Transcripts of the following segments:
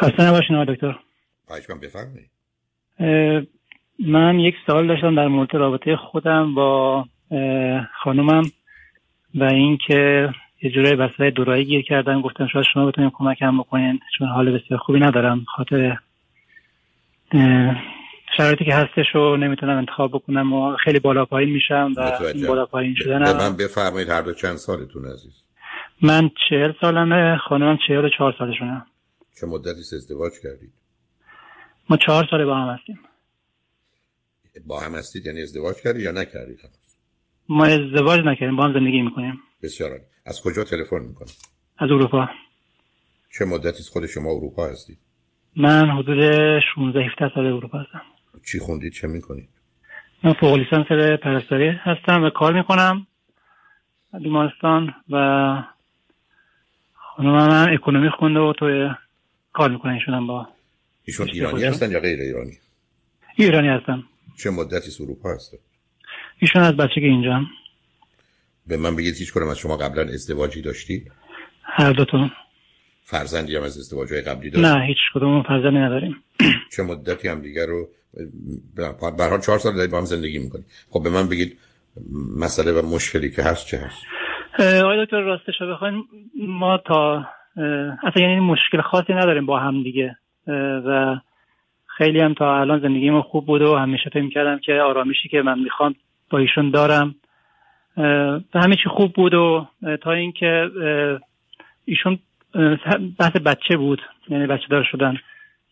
خسته نباشین آقای دکتر. خواهش کنم بفرمایید. من یک سوال داشتم در مورد رابطه خودم با خانومم و اینکه یه جورای وسیله دورایی گیر کردم گفتم شاید شما بتونید کمکم بکنین چون حال بسیار خوبی ندارم. خاطر شرایطی که هستش رو نمی‌تونم انتخاب بکنم و خیلی بالا پایین میشم و. این بالا پایین شدنم. من بفرمایید هر دو چند سالتون عزیز. من چهل سالمه خانومم چهل و چهار سالشونه. چه مدتی ازدواج کردید؟ ما چهار ساله با هم هستیم. با هم هستید یعنی ازدواج کردید یا نکردید؟ ما ازدواج نکردیم با هم زندگی می‌کنیم. بسیار. از کجا تلفن می‌کنید؟ از اروپا. چه مدتی خود شما اروپا هستید؟ من حدود 16 17 سال اروپا هستم. چی خوندید؟ چه می‌کنید؟ من فوق لیسانس پرستاری هستم و کار می‌کنم. بیمارستان و خانم من اکونومی خونده و توی کار می‌کنه ایشون هم با ایشون ایرانی؟ هستن یا غیر ایرانی؟ ایرانی هستم چه مدتی اروپا هستن؟ ایشون از بچگی اینجا به من بگید هیچ کنم از شما قبلا ازدواجی داشتید هر دوتون فرزندی هم از ازدواجهای قبلی داشتید نه هیچ کدوم فرزندی نداریم. چه مدتی هم دیگر رو حال چهار سال دارید با هم زندگی می‌کنید. خب به من بگید مسئله و مشکلی که هست چه هست؟ آقای دکتر راستش رو بخواین ما تا اصلا یعنی مشکل خاصی نداریم با هم دیگه. و خیلی هم تا الان زندگی ما خوب بوده و همیشه فکر کردم که آرامشی که من می‌خوام با ایشون دارم. و همه چی خوب بود و تا اینکه ایشون بحث بچه بود یعنی بچه دار شدن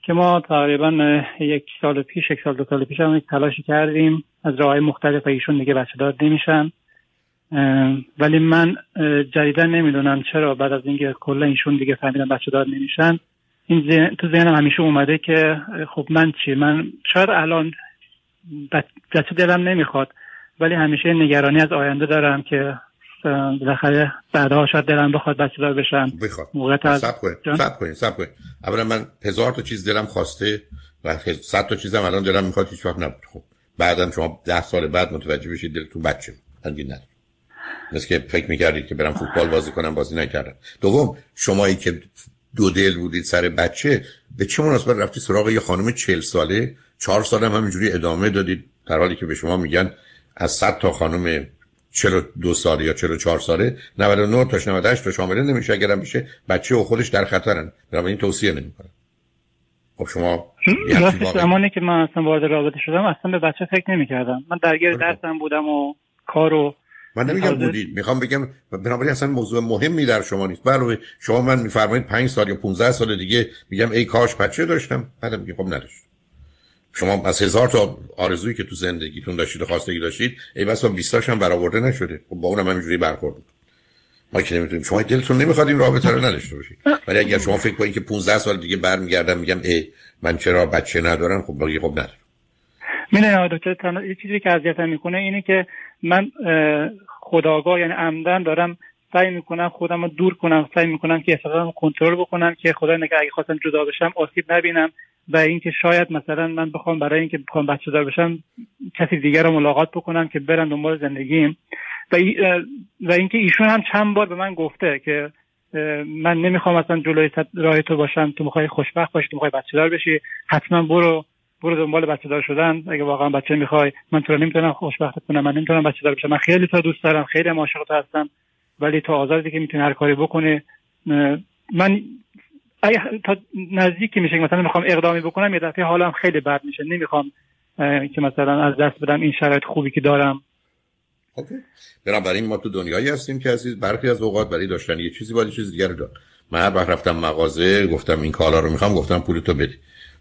که ما تقریبا یک سال پیش یک سال دو سال پیش هم یک تلاشی کردیم. از راه مختلف و ایشون دیگه بچه دار نمیشن. ولی من جدیدا نمی‌دونم چرا بعد از اینکه کلا ایشون دیگه فهمیدم بچه دار نمیشن این ذهن- تو ذهنم همیشه اومده که خب من چی؟ من شاید الان بچ- بچه دلم نمی‌خواد ولی همیشه نگرانی از آینده دارم که بالاخره بعدها شاید دلم بخواد بچه دار بشم. بخواد سب کنید؟ سب کنید سب کنید. اولا من هزار تا چیز دلم خواسته و صد تا چیزم الان دلم می‌خواد هیچ وقت نبود. خب بعدم شما ده سال بعد متوجه بشید دلتون بچه هنگی نداره مثل که فکر می‌کردید که برم فوتبال بازی کنم بازی نکردم. دوم شمایی که دو دل بودید سر بچه به چه مناسبت رفتی سراغ یه خانم چهل ساله؟ چهار سال هم همینجوری ادامه دادید. در حالی که به شما میگن از صد تا خانم چلو دو ساله یا چلو چهار ساله 99 تاش 98 تا شامل نمیشه. اگرم بشه بچه و خودش در خطرن. بنابراین توصیه نمی‌کنم. خب شما زمانی که من اصلا وارد رابطه شدم اصلا به بچه فکر نمی‌کردم. من درگیر. درسم بودم و کار و من نمیگم بودید می‌خوام بگم بنابراین اصلا موضوع مهمی در شما نیست. علاوه شما من میفرمایید پنج سال یا 15 سال دیگه میگم ای کاش بچه داشتم. بعدم میگم خب نداشت شما از هزار تا آرزویی که تو زندگیتون داشتید و خواستگی داشتید ای بسا 20 تاش هم برآورده نشده. خب با اونم همینجوری برخورد. ما که نمی‌تونیم شما دلتون نمی‌خواد این رابطه رو نداشته باشید. ولی اگر شما فکر کنید که 15 سال دیگه برمیگردم میگم ای من چرا بچه ندارم؟ خب بگی خب ندارم. می‌دونی آقای دکتر تنها یه چیزی که اذیتم می‌کنه اینه که من اه، خودآگاه یعنی عمدن دارم سعی می‌کنم خودم رو دور کنم سعی می‌کنم که احساساتم رو کنترل بکنم که خدا نگه اگه خواستم جدا بشم آسیب نبینم و اینکه شاید مثلا من بخوام برای اینکه بخوام بچه دار بشم کسی دیگر رو ملاقات بکنم که برم دنبال زندگیم. و, و اینکه ایشون هم چند بار به من گفته که من نمی‌خوام اصلا جلوی راه تو باشم تو می‌خوای خوشبخت باشی تو می‌خوای بچه دار بشی حتما برو برو دنبال بچه دار شدن. اگه واقعا بچه می‌خوای من تو رو نمی‌تونم خوشبخت کنم. من نمی‌تونم بچه دار بشم. من خیلی تو دوست دارم خیلی عاشق هستم. ولی تو آزادی که می‌تونی هر کاری بکنه من اگه تا نزدیکی میشه مثلا می‌خوام اقدامی بکنم یه دفعه حالم خیلی بد میشه. نمی‌خوام که مثلا از دست بدم این شرایط خوبی که دارم. اوکی. بنابراین ما تو دنیایی هستیم که عزیز برخی از اوقات برای داشتن یه چیزی باید چیز دیگر داد. من هر وقت رفتم مغازه گفتم این کالا رو می‌خوام گفتم پول تو بده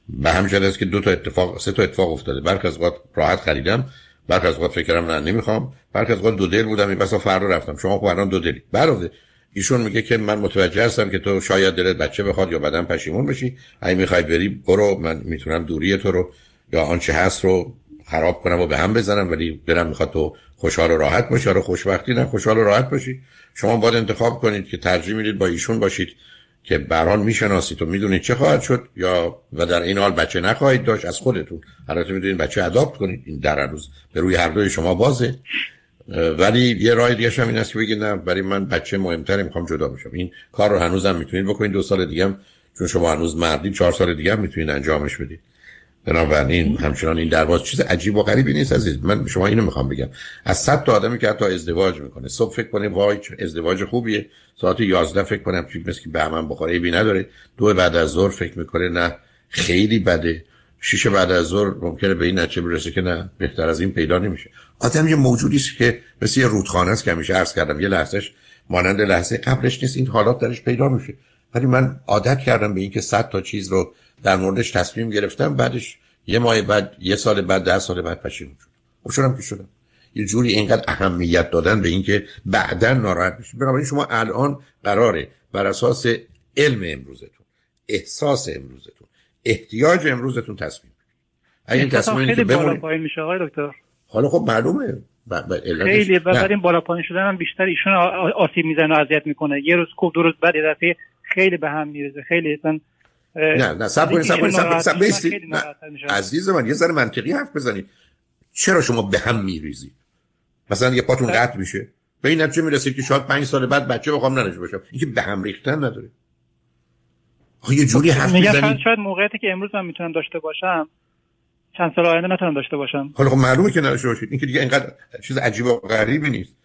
به همین است که دو تا اتفاق سه تا اتفاق افتاده. برخی از اوقات راحت خریدم برخی از اوقات فکر کردم نه نمی‌خوام. برخی از اوقات دو دل بودم این بسا فردا رفتم. شما خب الان دو دلی. علاوه ایشون میگه که من متوجه هستم که تو شاید دلت بچه بخواد یا بعدم پشیمون بشی. اگه می‌خوای بری برو من می‌تونم دوری تو رو یا آنچه هست رو خراب کنم و به هم بزنم ولی دلم می‌خواد تو خوشحال و راحت باشی. آره خوشبختی نه خوشحال و راحت باشی. شما باید انتخاب کنید که ترجیح می‌دید با ایشون باشید. که به هر حال می‌شناسید و می‌دونید چه خواهد شد؟ یا و در این حال بچه نخواهید داشت؟ از خودتون. البته می‌دونید بچه اداپت کنید. این در روز به روی هر دوی شما بازه. ولی یه راه دیگه هم این است که بگید نه برای من بچه مهمتره می‌خوام جدا بشم. این کار رو هنوزم می‌تونید بکنید. دو سال دیگه هم چون شما هنوز مردی چهار سال دیگه هم می‌تونید انجامش بدید. بنابراین همچنان این درواز چیز عجیب و غریبی نیست عزیز. من شما اینو می‌خوام بگم. از صد تا آدمی که حتی ازدواج می‌کنه صبح فکر کنه وای ازدواج خوبیه. ساعت 11 فکر کنم چیز مثل که به من بخوره بی نداره. دو بعد از ظهر فکر می‌کنه نه خیلی بده. شیش بعد از ظهر ممکنه به این نتیجه برسه که نه بهتر از این پیدا نمیشه. آدم یه موجودی است که مثل رودخانه است که همیشه عرض کردم. یه لحظهش مانند لحظه قبلش نیست این حالات درش پیدا میشه. ولی من عادت کردم به اینکه صد تا چیز رو در موردش تصمیم گرفتم. بعدش یه ماه بعد یه سال بعد ده سال بعد پشیمون شدم خب شدم که شدم. یه جوری اینقدر اهمیت دادن به اینکه بعدا ناراحت بشید بنابراین شما الان قراره بر اساس علم امروزتون احساس امروزتون احتیاج امروزتون تصمیم اگه این تصمیم خیلی بالا پایین میشه آقای دکتر. حالا خب معلومه. ب... ب... خیلی بعد این بالا پایین شدن هم بیشتر ایشون آسیب می‌زنه و اذیت می‌کنه. یه روز خوب دو روز بعد یه دفعه خیلی به هم میرزه خیلی اصلا نه نه سب کنید سب کنید سب عزیز من یه ذره منطقی حرف بزنید. چرا شما به هم میریزید؟ مثلا یه پاتون قطع میشه. به این نتیجه می‌رسید که شاید پنج سال بعد بچه بخوام ننشه باشم اینکه به هم ریختن نداره. یه جوری حرف می‌زنید شاید موقعیتی که امروز من می‌تونم داشته باشم چند سال آینده نتونم داشته باشم. حالا خب معلومه که نداشته باشید این که دیگه اینقدر چیز عجیب و غریبی نیست.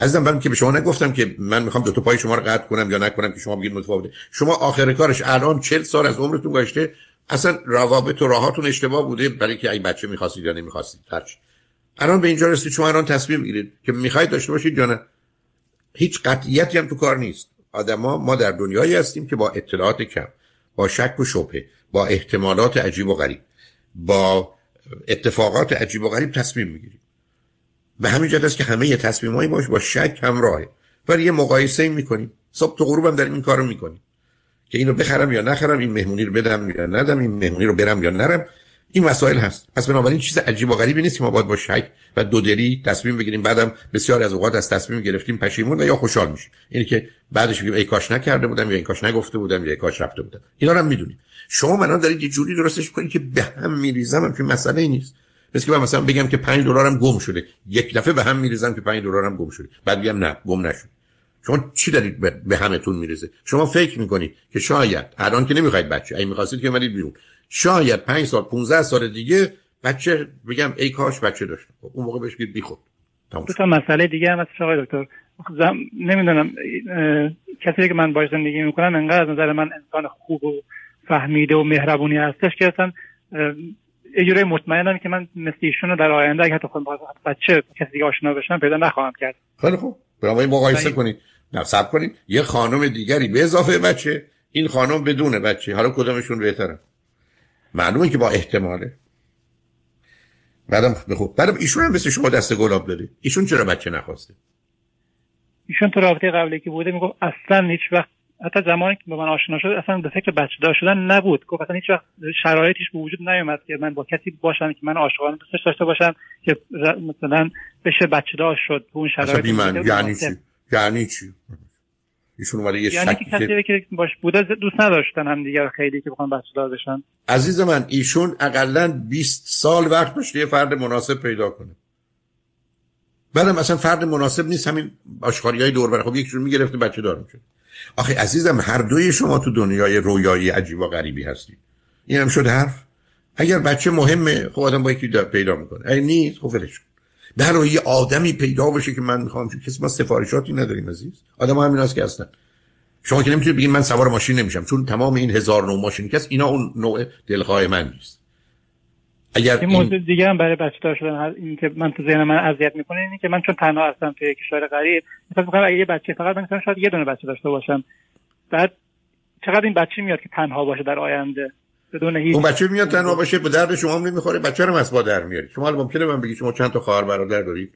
عزیزم من که به شما نگفتم که من می‌خوام دو تا پای شما رو قطع کنم یا نکنم که شما بگید متفاوته. شما آخر کارش الان 40 سال از عمرتون گذشته. اصلا روابط و راهاتون اشتباه بوده. برای که این بچه می‌خواستید یا نمی‌خواستید. هرچی الان به اینجا رسید شما الان تصمیم می‌گیرید که می‌خواید داشته باشید یا نه. هیچ قطعیتی هم تو کار نیست. آدما ما در دنیایی هستیم که با اطلاعات کم با شک و شبهه با احتمالات عجیب و غریب با اتفاقات عجیب و غریب تصمیم می‌گیریم. به همین جهت است که همه تصمیمایی باش با شک همراهه. ولی یه مقایسه می‌کنیم صبح تو غروبم داریم این کارو می‌کنیم که اینو بخرم یا نخرم این مهمونی رو بدم یا ندم این مهمونی رو برم یا نرم این مسائل هست. پس بنابراین چیز عجیب و غریبی نیست که ما باید با شک و دودلی تصمیم بگیریم. بعدم بسیار از اوقات از تصمیم گرفتیم پشیمون و یا خوشحال میشیم. اینی که بعدش میگیم ای کاش نکرده بودم یا این کاش نگفته بودم یا ای کاش رفته بودم. اینا رو هم می‌دونیم. شما منان دارید یه جوری درستش کنید که به هم میریزم هم که مسئله ای نیست. مثل که من مثلا بگم که 5 دلارم گم شده. یک دفعه به هم میریزم که 5 دلارم گم شده. بعد میگم نه گم نشد. شما چی دارید به همتون میرزه شما فکر می‌کنید که شاید الان که نمی‌خواید بچه اگه می‌خواستید که برید بیرون. شاید 5 سال 15 سال دیگه بچه بگم ای کاش بچه داشت. خب، اون موقع بهش بگید بیخود. دو تا مسئله دیگه هم هست آقای دکتر. زم... نمی‌دونم کسی که من باش زندگی می‌کنم انقدر از نظر من انسان خوب و فهمیده و مهربونی هستش که اصلا یه مطمئنم که من مثل ایشون رو در آینده اگه حتی خود بچه کسی دیگه آشنا بشم پیدا نخواهم کرد. خیلی خوب. برای مقایسه کنید. نه سب کنید. یه خانم دیگری به اضافه بچه این خانم بدون بچه. حالا کدامشون بهتره؟ معلومه که با احتماله. بعدم بخوب بعدم ایشون هم مثل شما دست گلاب داده ایشون چرا بچه نخواسته؟ ایشون تو رابطه قبلی که بوده می‌گفت اصلا هیچ وقت حتی زمانی که با من آشنا شد اصلا به فکر بچه دار شدن نبود. گفت اصلا هیچ وقت شرایطش به وجود نیومد که من با کسی باشم که من عاشقانه دوستش داشته باشم که مثلا بشه بچه دار شد اون شرایط. یعنی چی؟ یعنی چی؟ ایشون اومده یه یعنی که کسی که باش بوده دوست نداشتن هم دیگر خیلی که بخوام بچه دار بشن. عزیز من ایشون اقلا 20 سال وقت داشته یه فرد مناسب پیدا کنه. بعدم اصلا فرد مناسب نیست همین آشکاری های دور بر خب یکیشون می‌گرفته بچه دار میشه. آخه عزیزم هر دوی شما تو دنیای رویایی عجیب و غریبی هستید. این هم شد حرف؟ اگر بچه مهمه خب آدم با یکی پیدا می‌کنه. اگه نیست خب ولش کن. یه آدمی پیدا بشه که من می‌خوام کسی ما سفارشاتی نداریم عزیز. آدم همین هست که هستن. شما که نمی‌تونید بگید من سوار ماشین نمیشم چون تمام این هزار نوع ماشین کس اینا اون نوع دلخواه من نیست. اگر این موضوع دیگه هم برای بچه دار شدن این که من تو ذهن من اذیت می‌کنه اینه که من چون تنها هستم توی کشور غریب فکر می‌کنم اگه یه بچه فقط من شاید یه دونه بچه داشته باشم. بعد چقدر این بچه میاد که تنها باشه در آینده؟ بدون هیچ اون بچه میاد تنها باشه به درد شما هم نمی‌خوره بچه رو مسبا در میاری. شما ممکنه من بگی شما چند تا خواهر برادر دارید؟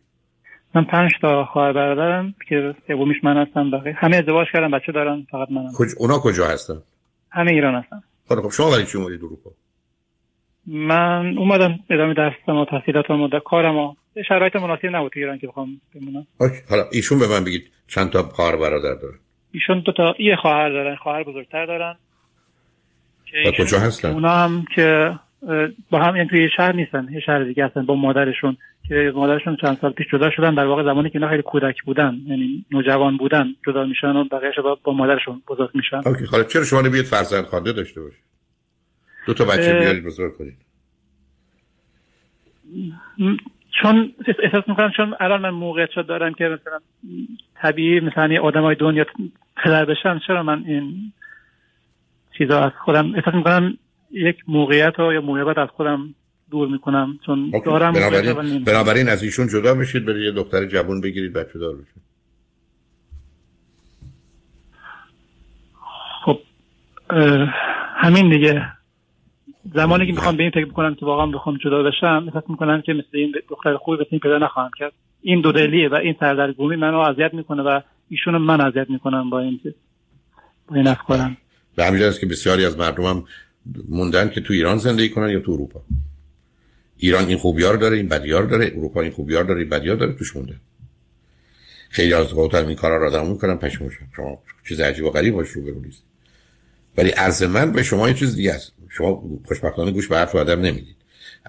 من پنج تا خواهر برادرم که سومیش من هستم بقیه همه ازدواج کردن بچه دارن فقط منم. کج... اونا کجا هستن؟ همه ایران هستن. خب, خب شما ولی چی اومدید اروپا؟ من اومدم ادامه درسم و تحصیلات و کارم و شرایط مناسب نبود تو ایران که بخوام بمونم. حالا ایشون به من بگید چند تا خواهر برادر دارن؟ ایشون دو تا یه خواهر دارن خواهر بزرگتر دارن. که کجا هستن؟ اونا هم که با هم یعنی توی شهر نیستن یه شهر دیگه هستن با مادرشون. که مادرشون چند سال پیش جدا شدن در واقع زمانی که اینا خیلی کودک بودن یعنی نوجوان بودن جدا میشن و بقیه‌اش با, با مادرشون بزرگ میشن. اوکی. خاله چرا شما نمیید فرزند خانده داشته باشید دو تا بچه بیارید بزرگ کنید چون احساس می‌کنم چون الان من موقعیت شد دارم که مثلا طبیعی مثلا یه آدم های دنیا پدر بشن چرا من این چیزا از خودم احساس می‌کنم یک موقعیت رو یا موهبت از خودم دور می‌کنم چون دارم بنابراین, بنابراین از ایشون جدا بشید برید یه دختر جوان بگیرید بچه دار بشید. خب همین دیگه. زمانی که می‌خوام به این فکر بکنم که واقعا بخوام جدا بشم احساس می‌کنم که مثل این دختر خوبی به پیدا نخواهم کرد. این دو دلیه و این سردرگمی منو اذیت می‌کنه و ایشون من اذیت می‌کنم با این با این افکارم. به همین که بسیاری از مردمم موندن که تو ایران زندگی کنن یا تو اروپا. ایران این خوبیار داره این بدیار داره اروپا این خوبیار داره این بدیار داره توش مونده. خیلی از اوقات این کارا رو آدم می‌کنن پشیمون شما چیز عجیب و غریب باش رو نیست. ولی عرض من به شما یه چیز دیگه است. شما خوشبختانه گوش به حرف آدم نمی‌دید.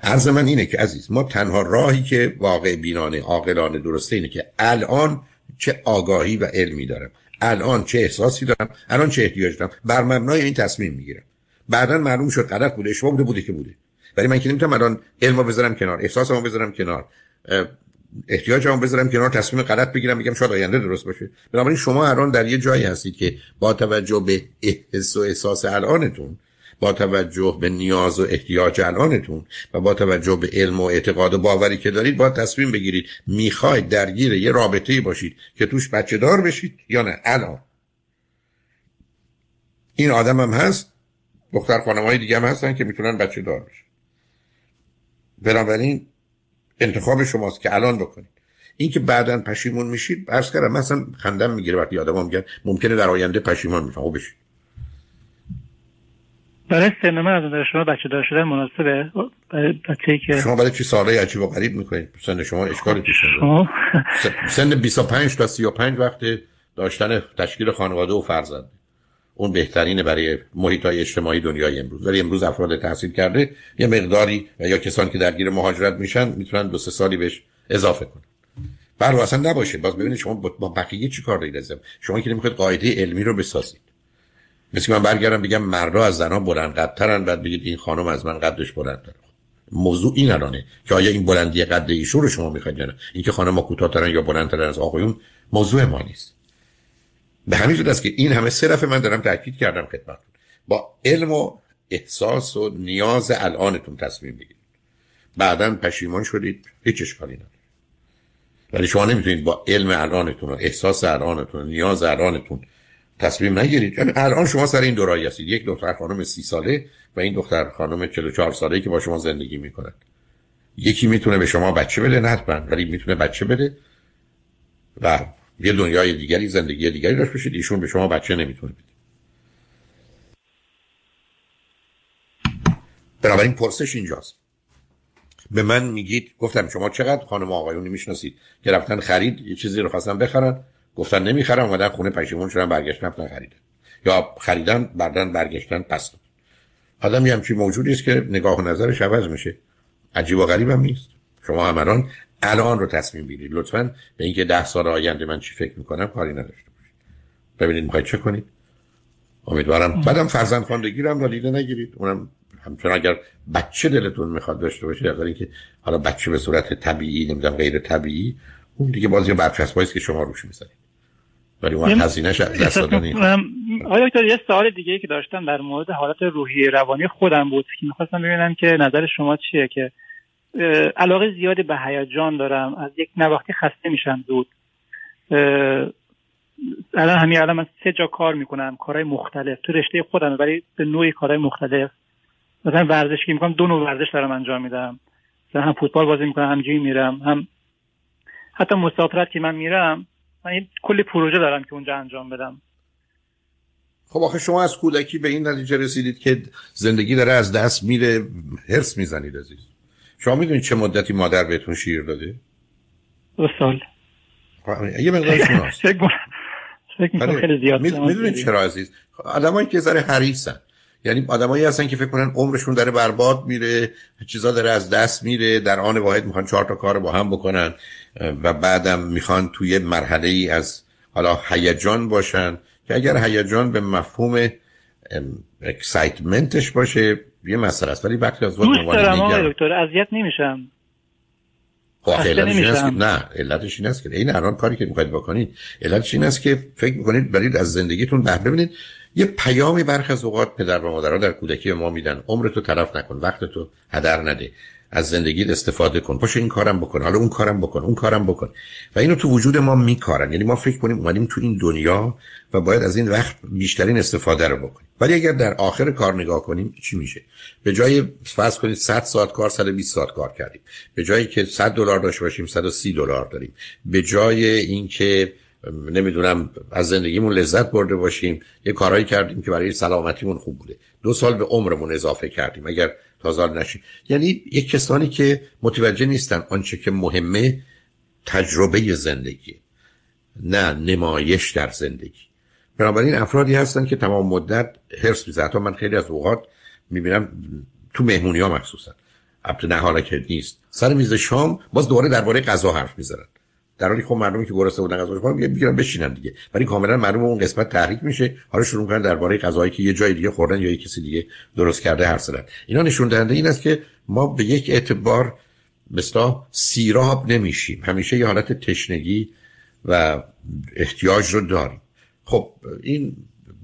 عرض من اینه که عزیز ما تنها راهی که واقع بینانه عاقلانه درسته اینه که الان چه آگاهی و علمی دارم. الان چه احساسی دارم. الان چه احتیاج دارم. بر مبنای این تصمیم می‌گیرم. بعدا معلوم شد غلط بوده. اشتباه بوده بوده که بوده. ولی من که نمی‌تونم الان علمو بذارم کنار احساسمو بذارم کنار. احتیاجمو بذارم کنار تصمیم غلط بگیرم میگم شاید آینده درست باشه. بنابراین شما الان در یه جایی هستید که با توجه به احساس و احساس الانتون با توجه به نیاز و احتیاج الانتون و با توجه به علم و اعتقاد و باوری که دارید با تصمیم بگیرید می‌خواید درگیر یه رابطه باشید که توش بچه دار بشید یا نه. الان. این آدم هم هست دختر خانم های دیگه هم هستن که می‌تونن بچه دار بشن. بنابراین انتخاب شماست که الان بکنید. این که بعدا پشیمون میشید عرض کردم مثلا خندم می‌گیره وقتی آدم میگن ممکنه در آینده پشیمون میشن خب بشید برای سن من از نظر شما بچه دار شدن مناسبه؟ بچه‌ای که شما برای چی ساله عجیب و غریب می‌کنید؟ سن شما اشکالی پیش سن 25 تا 35 وقت داشتن تشکیل خانواده و فرزند. اون بهترینه برای محیط های اجتماعی دنیای امروز. ولی امروز افراد تحصیل کرده یه مقداری و یا کسانی که درگیر مهاجرت میشن می‌تونن دو سه سالی بهش اضافه کنن. بله اصلا نباشه. باز ببینید شما با بقیه چی کار دارید شما که نمی‌خواید قاعده علمی رو بسازید. مثل من برگردم بگم مردا از زنها بلند قدترن بعد بگید این خانم از من قدش بلندتره موضوع این الانه که آیا این بلندی قد ایشون رو شما می‌خواید یا نه؟ اینکه خانم ها کوتاه‌ترن یا بلندترن از آقایون موضوع ما نیست. به همین جد است که این همه سه من دارم تاکید کردم خدمتتون. با علم و احساس و نیاز الانتون تصمیم بگیرید. بعدا پشیمان شدید هیچ اشکالی نداره ولی شما نمی‌تونید با علم الانتون و احساس الانتون و نیاز الانتون تصمیم نگیرید. یعنی الان شما سر این دورایی هستید. یک دختر خانم سی ساله و این دختر خانم 44 ساله که با شما زندگی می‌کنن یکی می‌تونه به شما بچه بده نه ولی می‌تونه بچه بده و یه دنیای دیگری زندگی دیگری داشت بشید ایشون به شما بچه نمی‌تونه بده. بنابراین پرسش اینجاست. به من میگید گفتم شما چقدر خانم آقایونی می‌شناسید؟ که رفتن خرید یه چیزی رو خواستن بخرن. گفتن نمی‌خرم اومدن خونه پشیمون شدن برگشتن خریدن. یا خریدن بردن برگشتن پس آدمی همچی موجودی است که نگاه و نظرش عوض میشه. عجیب و غریب هم نیست. شما همران الان رو تصمیم بگیرید. لطفا به اینکه ده سال آینده من چی فکر می‌کنم کاری نداشته باشید. ببینید می‌خواید چه کنید. امیدوارم. بعدم فرزند خواندگی رو هم نادیده نگیرید. اونم همچنان اگر بچه دلتون می‌خواد داشته باشید اگر اینکه حالا بچه به صورت طبیعی نمی‌دونم غیر طبیعی اون دیگه بازی برچسبایی که شما روش می‌ذارید. ولی اون هزینه‌ش دست آیا دکتر یه سوال دیگه که داشتم در مورد حالت روحی روانی خودم بود که می‌خواستم ببینم که نظر شما چیه که علاقه زیادی به هیجان دارم. از یک نواختی خسته میشم زود. الان همین الان من سه جا کار می‌کنم. کارهای مختلف. تو رشته خودم ولی به نوعی کارهای مختلف. مثلا ورزش که می‌کنم دو نوع ورزش دارم انجام میدم. مثلا هم فوتبال بازی می‌کنم هم جیم میرم هم حتی مسافرت که من میرم من کلی پروژه دارم که اونجا انجام بدم. خب آخه شما از کودکی به این نتیجه رسیدید که زندگی داره از دست میره هرس می‌زنید عزیز. شما می‌دونید چه مدتی مادر بهتون شیر داده؟ دو سال. خب، یه مقدار شماست فکر خیلی زیاد می‌دونید چرا عزیز؟ آدمایی که ذره حریصن. یعنی آدمایی هستن که فکر کنن عمرشون داره برباد میره چیزا داره از دست میره در آن واحد می‌خوان چهار تا کار با هم بکنن و بعدم می‌خوان توی مرحله ای از حالا هیجان باشن که اگر هیجان به مفهوم اکسایتمنتش باشه یه مسئله است ولی وقتی از وقت دوست دارم دکتر اذیت نمیشم. خب علتش این نه علتش این است که این الان کاری که می‌خواید بکنید علتش این است که فکر می‌کنید برید از زندگیتون بهره ببینید. یه پیامی برخ از اوقات پدر و مادرها در کودکی ما میدن عمرتو تلف نکن وقتتو هدر نده. از زندگی استفاده کن. پاشو این کارم بکن. حالا اون کارم بکن اون کارم بکن. و اینو تو وجود ما میکارن. یعنی ما فکر کنیم اومدیم تو این دنیا و باید از این وقت بیشترین استفاده رو بکنیم. ولی اگر در آخر کار نگاه کنیم چی میشه؟ به جای فرض کنید 100 ساعت کار 120 ساعت کار کردیم. به جایی که 100 دلار داشته باشیم 130 دلار داریم. به جای اینکه نمی‌دونم از زندگیمون لذت برده باشیم. یه کارهایی کردیم که برای سلامتیمون خوب بوده. دو سال به عمرمون اضافه کردیم اگر تازال نشیم. یعنی یک کسانی که متوجه نیستن آنچه که مهمه تجربه زندگی نه نمایش در زندگی. بنابراین افرادی هستن که تمام مدت حرس میزن حتی من خیلی از اوقات می‌بینم تو مهمونی ها مخصوصا. البته حالا که نیست. سر میز شام باز دوباره درباره غذا حرف می‌زنن. در حالی خب مردمی که گرسنه بودن غذا می‌خورن میگن بشینن دیگه. ولی کاملا معلومه اون قسمت تحریک میشه. حالا شروع می‌کنن درباره غذایی که یه جای دیگه خوردن یا یه کسی دیگه درست کرده حرف زدن. اینا نشون دهنده این است که ما به یک اعتبار مثلا سیراب نمیشیم. همیشه یه حالت تشنگی و احتیاج رو داریم. خب این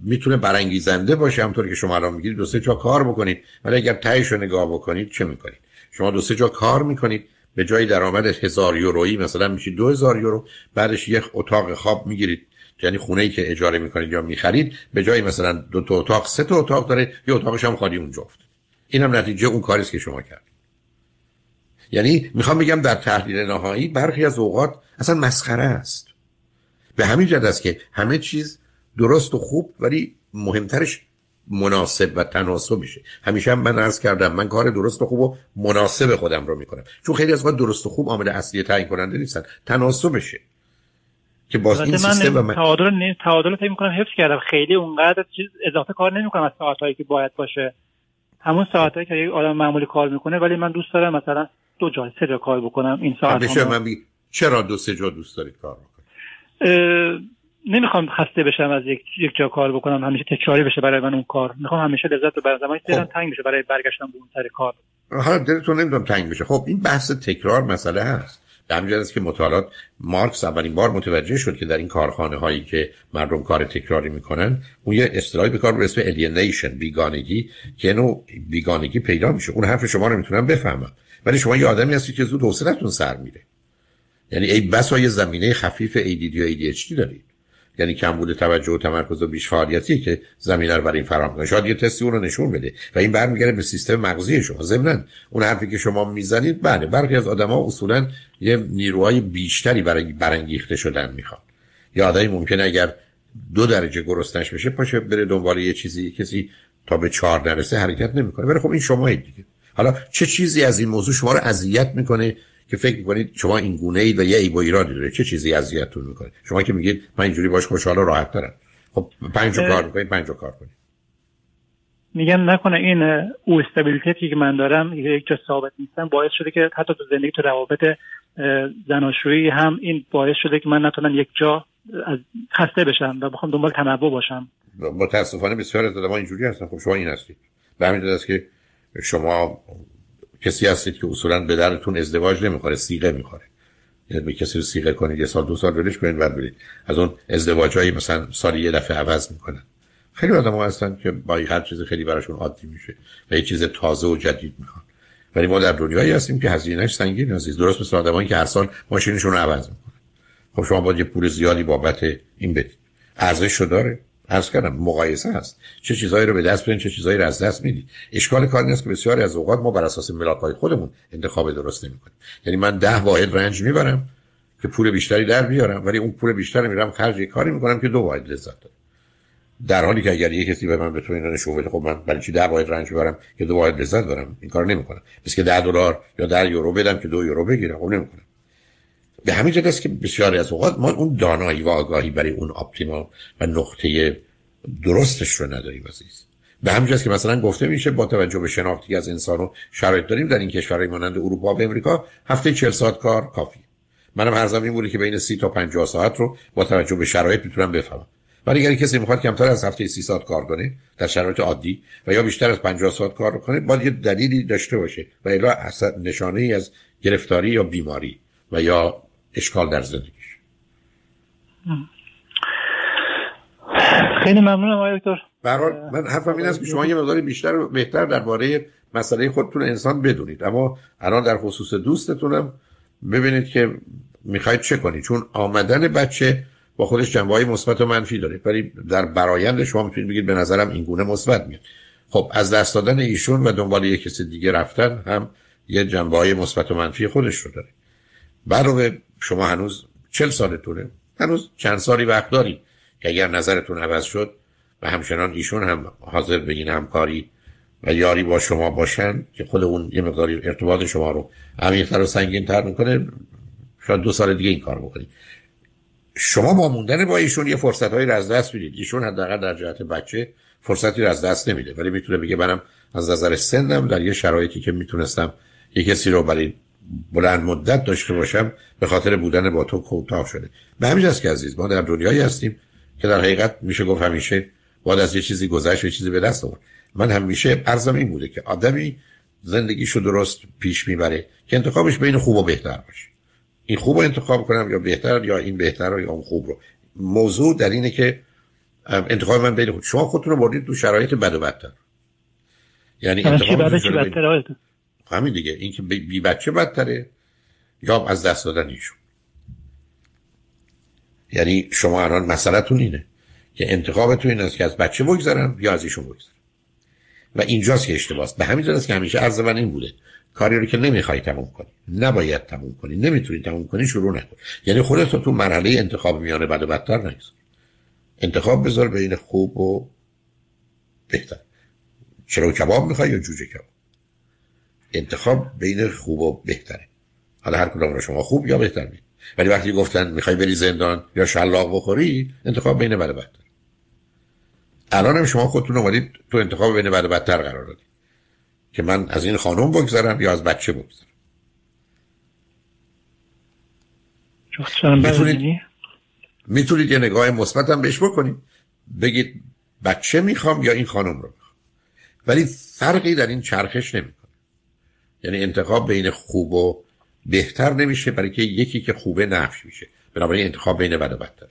می‌تونه برانگیزنده باشه. همطور که شما الان میگید دو سه جا کار بکنید. ولی اگر تهش رو نگاه بکنید چه می‌کنید؟ شما دو سه جا کار می‌کنید. به جای درآمد هزار یورویی مثلا میشه دو هزار یورو بعدش یک اتاق خواب می‌گیرید. یعنی خونه ای که اجاره می‌کنید یا می‌خرید به جای مثلا دو تا اتاق سه تا اتاق داره یه اتاقش هم خالی اونجا افته اینم نتیجه اون کاریست که شما کرد یعنی می‌خوام بگم در تحلیل نهایی برخی از اوقات اصلا مسخره است. به همین جد است که همه چیز درست و خوب ولی مهمترش مناسب و تناسب میشه. همیشه هم من عرض کردم من کار درست و خوب و مناسب خودم رو می‌کنم. چون خیلی از وقت درست و خوب عامل اصلی تعیین کننده نیستن. تناسبشه. که باز این سیستم من تعادل نه تعادل فکر می‌کنم حفظ کردم. خیلی اونقدر چیز اضافه کار نمی‌کنم از ساعتایی که باید باشه. همون ساعتایی که یک آدم معمولی کار می‌کنه ولی من دوست دارم مثلا دو جا سه جا کار بکنم این ساعت من بی... چرا دو سه جا دوست دارید کار نمی‌خوام خسته بشم از یک یک جا کار بکنم همیشه تکراری بشه برای من اون کار. می‌خوام همیشه لذت ببرم. زمانی خب. تنگ بشه برای برگشتن به اون سر کار. حالا دلتون نمی‌دونم تنگ بشه. خب این بحث تکرار مسئله هست. در همین است که مطالعات مارکس اولین بار متوجه شد که در این کارخانه هایی که مردم کار تکراری می‌کنن اون یه اصطلاحی به کار به اسم alienation بیگانگی که نوع بیگانگی پیدا میشه. اون حرف شما رو می‌تونم بفهمم. ولی شما یه آدمی هستی که زود حوصلتون سر میره. یعنی ای بسا یه زمینه خفیف ADD و ADHD دارید. یعنی کمبود توجه و تمرکز و بیش فعالیتی که زمینه رو برای این فراهم کنه. شاید یه تستی اون رو نشون بده و این برمیگرده به سیستم مغزی شما. ضمن اون حرفی که شما می‌زنید بله برخی از آدما اصولا یه نیروهای بیشتری برای برانگیخته شدن می‌خوان. یا آدمی ممکنه اگر دو درجه گرسنش بشه پاشه بره دنبال یه چیزی کسی تا به چهار نرسه حرکت نمی‌کنه. ولی خب این شما دیگه. حالا چه چیزی از این موضوع شما رو اذیت می‌کنه؟ که فکر می‌کنید شما این گونه اید و یه عیب و ایرادی داره. چه چیزی اذیتتون می‌کنه؟ شما که میگید من اینجوری باش خوشحال و راحت دارم. خب پنج کار می‌کنید پنج کار کنید. میگم نکنه این او استابیلیتی که من دارم یک جا ثابت نیستم. باعث شده که حتی تو زندگی تو روابط زناشویی هم این باعث شده که من نتونم یک جا از خسته بشم و بخوام دنبال تنوع باشم. متاسفانه بسیار از اینجوری هستن. خب شما این هستید. به همین است که شما کسی هستید که اصولا به درتون ازدواج نمی‌خوره سیغه می‌خوره. یعنی به کسی رو سیغه کنید یه سال دو سال ولش کنید بعد برید. از اون ازدواج هایی مثلا سالی یه دفعه عوض می‌کنن. خیلی آدم هستن که با هر چیز خیلی براشون عادی میشه و یه چیز تازه و جدید می‌خوان. ولی ما در دنیایی هستیم که هزینهش سنگین عزیز. درست مثل آدمایی که هر سال ماشینشون رو عوض می‌کنن. خب شما باید یه پول زیادی بابت این بدید. ارزش داره. عرض کردم مقایسه هست. چه چیزهایی رو به دست برین چه چیزهایی رو از دست می‌دید اشکال کار نیست که بسیاری از اوقات ما بر اساس ملاک خودمون انتخاب درست نمی‌کنیم. یعنی من ده واحد رنج می‌برم که پول بیشتری در بیارم ولی اون پول بیشتری میرم خرج کاری می‌کنم که دو واحد لذت داره در حالی که اگر یه کسی به من بتونه اینو نشون بده خب من برای چی ده واحد رنج ببرم که دو واحد لذت دارم این کار نمی‌کنم. پس که 10 دلار یا 10 یورو بدم که دو یورو بگیرم. خب نمی‌کنم. به همین جهت است که بسیاری از اوقات ما اون دانایی و آگاهی برای اون اپتیمال و نقطه درستش رو نداریم عزیز. به همین که مثلا گفته میشه با توجه به شناختی از انسان و شرایط داریم در این کشورهای مانند اروپا و امریکا هفته 40 ساعت کار کافی. منم هر زمین بوده که بین 30 تا 50 ساعت رو با توجه به شرایط می‌تونم بفهمم. ولی اگر کسی می‌خواد کمتر از هفته 30 ساعت کار کنه در شرایط عادی و یا بیشتر از 50 ساعت کار کنه باید یه دلیلی داشته باشه و الا نشانه ای از گرفتاری یا بیماری و یا اشکال در زندگیش. خیلی ممنونم آقای دکتر. من حرفم این است که شما یه مقداری بیشتر و بهتر درباره مسئله خودتون انسان بدونید. اما الان در خصوص دوستتونم ببینید که می‌خواید چه کنید چون آمدن بچه با خودش جنبه های مثبت و منفی داره. ولی در برایند شما می‌تونید بگید به نظرم این گونه مثبت میاد. خب از دست دادن ایشون و دنبال یک کسی دیگه رفتن هم یه جنبه های مثبت و منفی خودش رو داره. برای شما هنوز چل سالتونه. هنوز چند سالی وقت دارید که اگر نظرتون عوض شد و همچنان ایشون هم حاضر بگین همکاری و یاری با شما باشن که خود اون یه مقداری ارتباط شما رو عمیق‌تر و سنگین تر می‌کنه شاید دو سال دیگه این کار بکنید شما با موندن با ایشون یه فرصت هایی از دست می‌دید. ایشون حداقل در جهت بچه فرصتی رو از دست نمیده. ولی می‌تونه بگه منم از نظر سنم در یه شرایطی که می‌تونستم یه کسی رو برای بلند مدت داشته باشم به خاطر بودن با تو کوتاه شده. به همین که عزیز ما در دنیایی هستیم که در حقیقت میشه گفت همیشه باید از یه چیزی گذشت و چیزی به دست آورد. من همیشه ارزم این بوده که آدمی زندگیشو درست پیش می‌بره که انتخابش بین خوب و بهتر باشه. این خوب رو انتخاب کنم یا بهتر یا این بهتر رو یا اون خوب رو. موضوع در اینه که انتخاب من بین خود. شما خودتون رو بردید تو شرایط بد و بدتر. یعنی انتخاب همین دیگه. این که بی بچه بدتره. یا از دست دادن ایشون. یعنی شما الان مسئلهتون اینه که انتخابتون این است که از بچه بگذارم یا از ایشون بگذارم و اینجاست که اشتباهه به همین است که همیشه عرض من این بوده. کاری رو که نمی‌خوای تموم کنی. نباید تموم کنی. نمی‌تونی تموم کنی شروع نکن. یعنی خودت تو مرحله انتخاب میانه بد و بدتر نیست. انتخاب بذار بین خوب و بهتر. چرا کباب می‌خوای یا جوجه کباب؟ انتخاب بین خوب و بهتره. حالا هر کدام رو شما خوب یا بهتر می ولی وقتی گفتن می‌خوای بری زندان یا شلاق بخوری انتخاب بین بد و بدتر. الان هم شما خودتون اومدید تو انتخاب بین بد و بدتر قرار دادید. که من از این خانم بگذرم یا از بچه بگذرم. می‌تونید می‌تونید یه نگاه مثبت هم بهش بکنید. بگید بچه می‌خوام یا این خانم رو می‌خوام. ولی فرقی در این چرخش نمی‌کنه. یعنی انتخاب بین خوب و بهتر نمیشه برای که یکی که خوبه نفش میشه. بنابراین انتخاب بین بد و بدتره.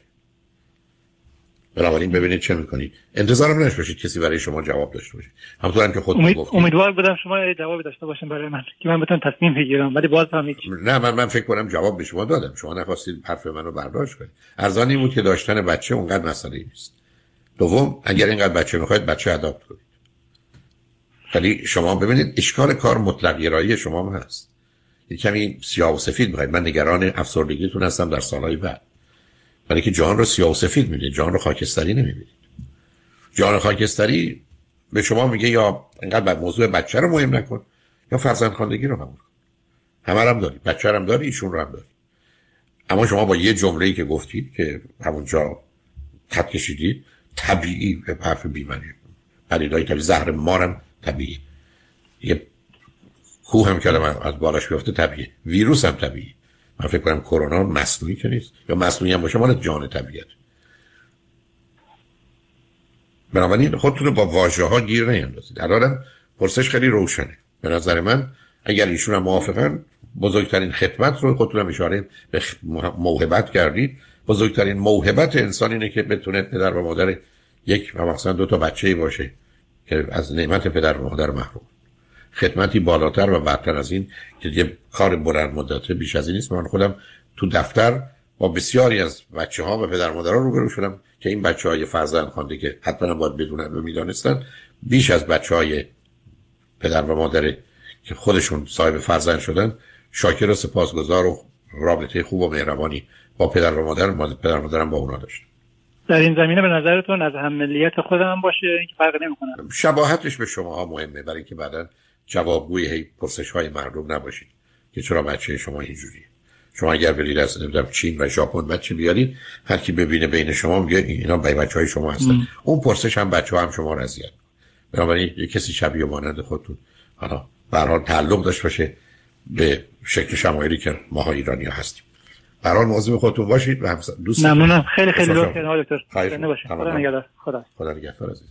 بنابراین ببینید چه می‌کنید. انتظارم نش باشید کسی برای شما جواب داشته باشه. همونطور که خود امید... امیدوار بودم شما جواب داشته باشین برای من که من بتونم تصمیم بگیرم ولی باز هم نه من من فکر کنم جواب به شما دادم. شما نخواستید حرف منو برداشت کنید. ارزانی بود که داشتن بچه اونقدر مسئله نیست. دوم اگر اینقدر بچه می‌خواید بچه اداپت کنید ولی شما ببینید اشکال کار مطلق گرایی شما هم هست. یه کمی سیاه و سفید می‌خواید. من نگران افسردگیتون هستم در سالهای بعد. برای که جان رو سیاه و سفید میده جان رو خاکستری نمی‌بینید. جان خاکستری به شما میگه یا انقدر موضوع بچه رو مهم نکن یا فرزند خاندگی رو قبول کن همه هم داری. بچه هم داری ایشون رو هم داری. اما شما با یه جمله که گفتید که همونجا خط کشیدید طبیعی به حرف بیمنی پدیدهای طبیعی زهر مارم طبیعی. یه کوه هم که از بالاش بیفته طبیعی. ویروس هم طبیعی. من فکر کنم کرونا مصنوعی که نیست. یا مصنوعی هم باشه مال جان طبیعت. بنابراین خودتون رو با واژه ها گیر نیندازید. الان پرسش خیلی روشنه. به نظر من اگر ایشون هم موافقن بزرگترین خدمت رو خودتون هم اشاره به موهبت کردید. بزرگترین موهبت انسان اینه که بتونه پدر و مادر یک و مثلا دو تا بچه باشه. که از نعمت پدر و مادر محروم. خدمتی بالاتر و برتر از این که یه کار بلند مدته بیش از این نیست. من خودم تو دفتر با بسیاری از بچه ها و پدر مادرها روبرو شدم که این بچه های فرزند خوانده که حتما باید بدونن و می‌دانستن بیش از بچه های پدر و مادر که خودشون صاحب فرزند شدن شاکر و سپاسگزار و رابطه خوب و مهربانی با پدر و مادر مادر پدر و مادرم با اونا داشت در این زمینه به نظرتون از هم ملیت خودم باشه؟ اینکه فرق نمی‌کنه. شباهتش به شما ها مهمه برای اینکه بعدا جوابگوی هی پرسش های مردم نباشید که چرا بچه شما اینجوریه. شما اگر برید از نمی‌دونم چین و ژاپن بچه بیارید هر کی ببینه بین شما میگه اینا بای بچه های شما هستن. اون پرسش هم بچه هم شما رضایت بنابراین یه کسی شبیه مانند خودتون حالا به حال تعلق داشت باشه به شکل شمایلی که ما ها ایرانی هستیم. برحال مواظب خودتون باشید و دوست ممنونم. خیلی خیلی لطف دکتر. خیلی خدا نگهدار. خدا. خدا نگهدار. عزیز